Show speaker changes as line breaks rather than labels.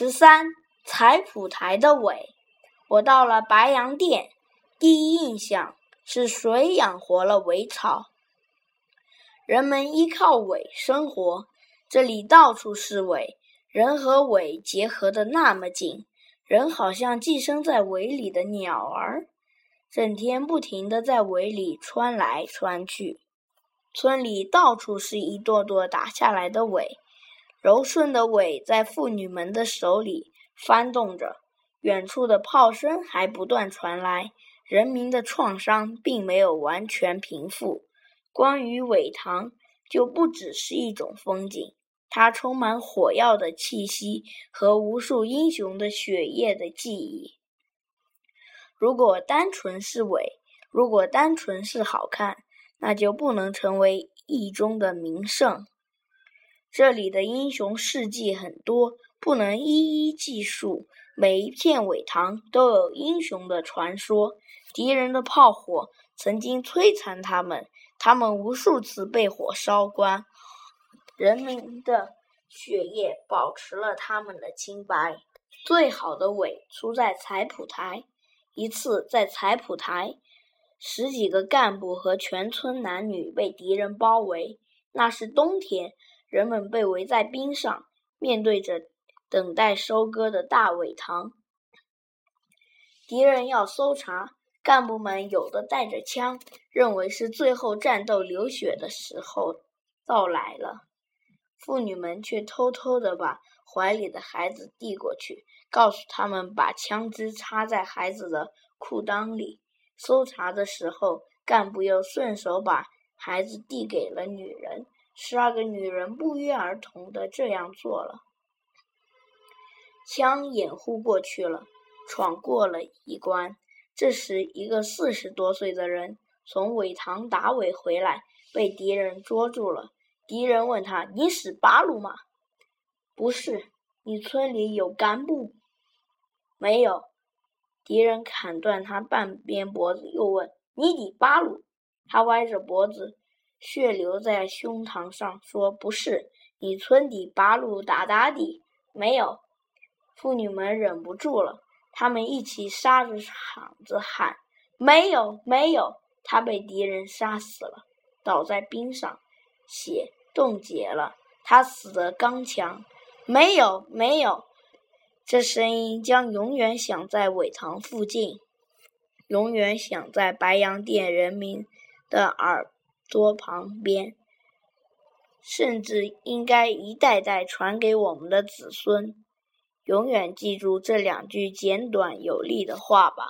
十三采蒲台的尾，我到了白洋淀，第一印象是水养活了苇草。人们依靠苇生活，这里到处是苇，人和苇结合的那么紧，人好像寄生在苇里的鸟儿，整天不停地在苇里穿来穿去。村里到处是一垛垛打下来的苇。柔顺的苇在妇女们的手里翻动着，远处的炮声还不断传来。人民的创伤并没有完全平复。关于苇塘，就不只是一种风景，它充满火药的气息和无数英雄的血液的记忆。如果单纯是苇，如果单纯是好看，那就不能成为意中的名胜。这里的英雄事迹很多，不能一一记述。每一片苇塘都有英雄的传说。敌人的炮火曾经摧残他们，他们无数次被火烧光。人民的血液保持了他们的清白。最好的苇出在彩浦台。一次在彩浦台，十几个干部和全村男女被敌人包围。那是冬天。人们被围在冰上，面对着等待收割的大苇塘。敌人要搜查，干部们有的带着枪，认为是最后战斗流血的时候到来了。妇女们却偷偷地把怀里的孩子递过去，告诉他们把枪支插在孩子的裤裆里。搜查的时候，干部又顺手把孩子递给了女人。十二个女人不约而同的这样做了，枪掩护过去了，闯过了一关。这时，一个四十多岁的人从苇塘打苇回来，被敌人捉住了。敌人问他：“你使八路吗？”“不是。”“你村里有干部？”“没有。”敌人砍断他半边脖子，又问：“你抵八路？”他歪着脖子。血流在胸膛上，说：“不是，你村里八路打打的没有。”妇女们忍不住了，她们一起杀着嗓子喊：“没有，没有！”他被敌人杀死了，倒在冰上，血冻结了。他死得刚强。没有，没有！这声音将永远响在苇塘附近，永远响在白洋淀人民的耳。桌旁边，甚至应该一代代传给我们的子孙，永远记住这两句简短有力的话吧。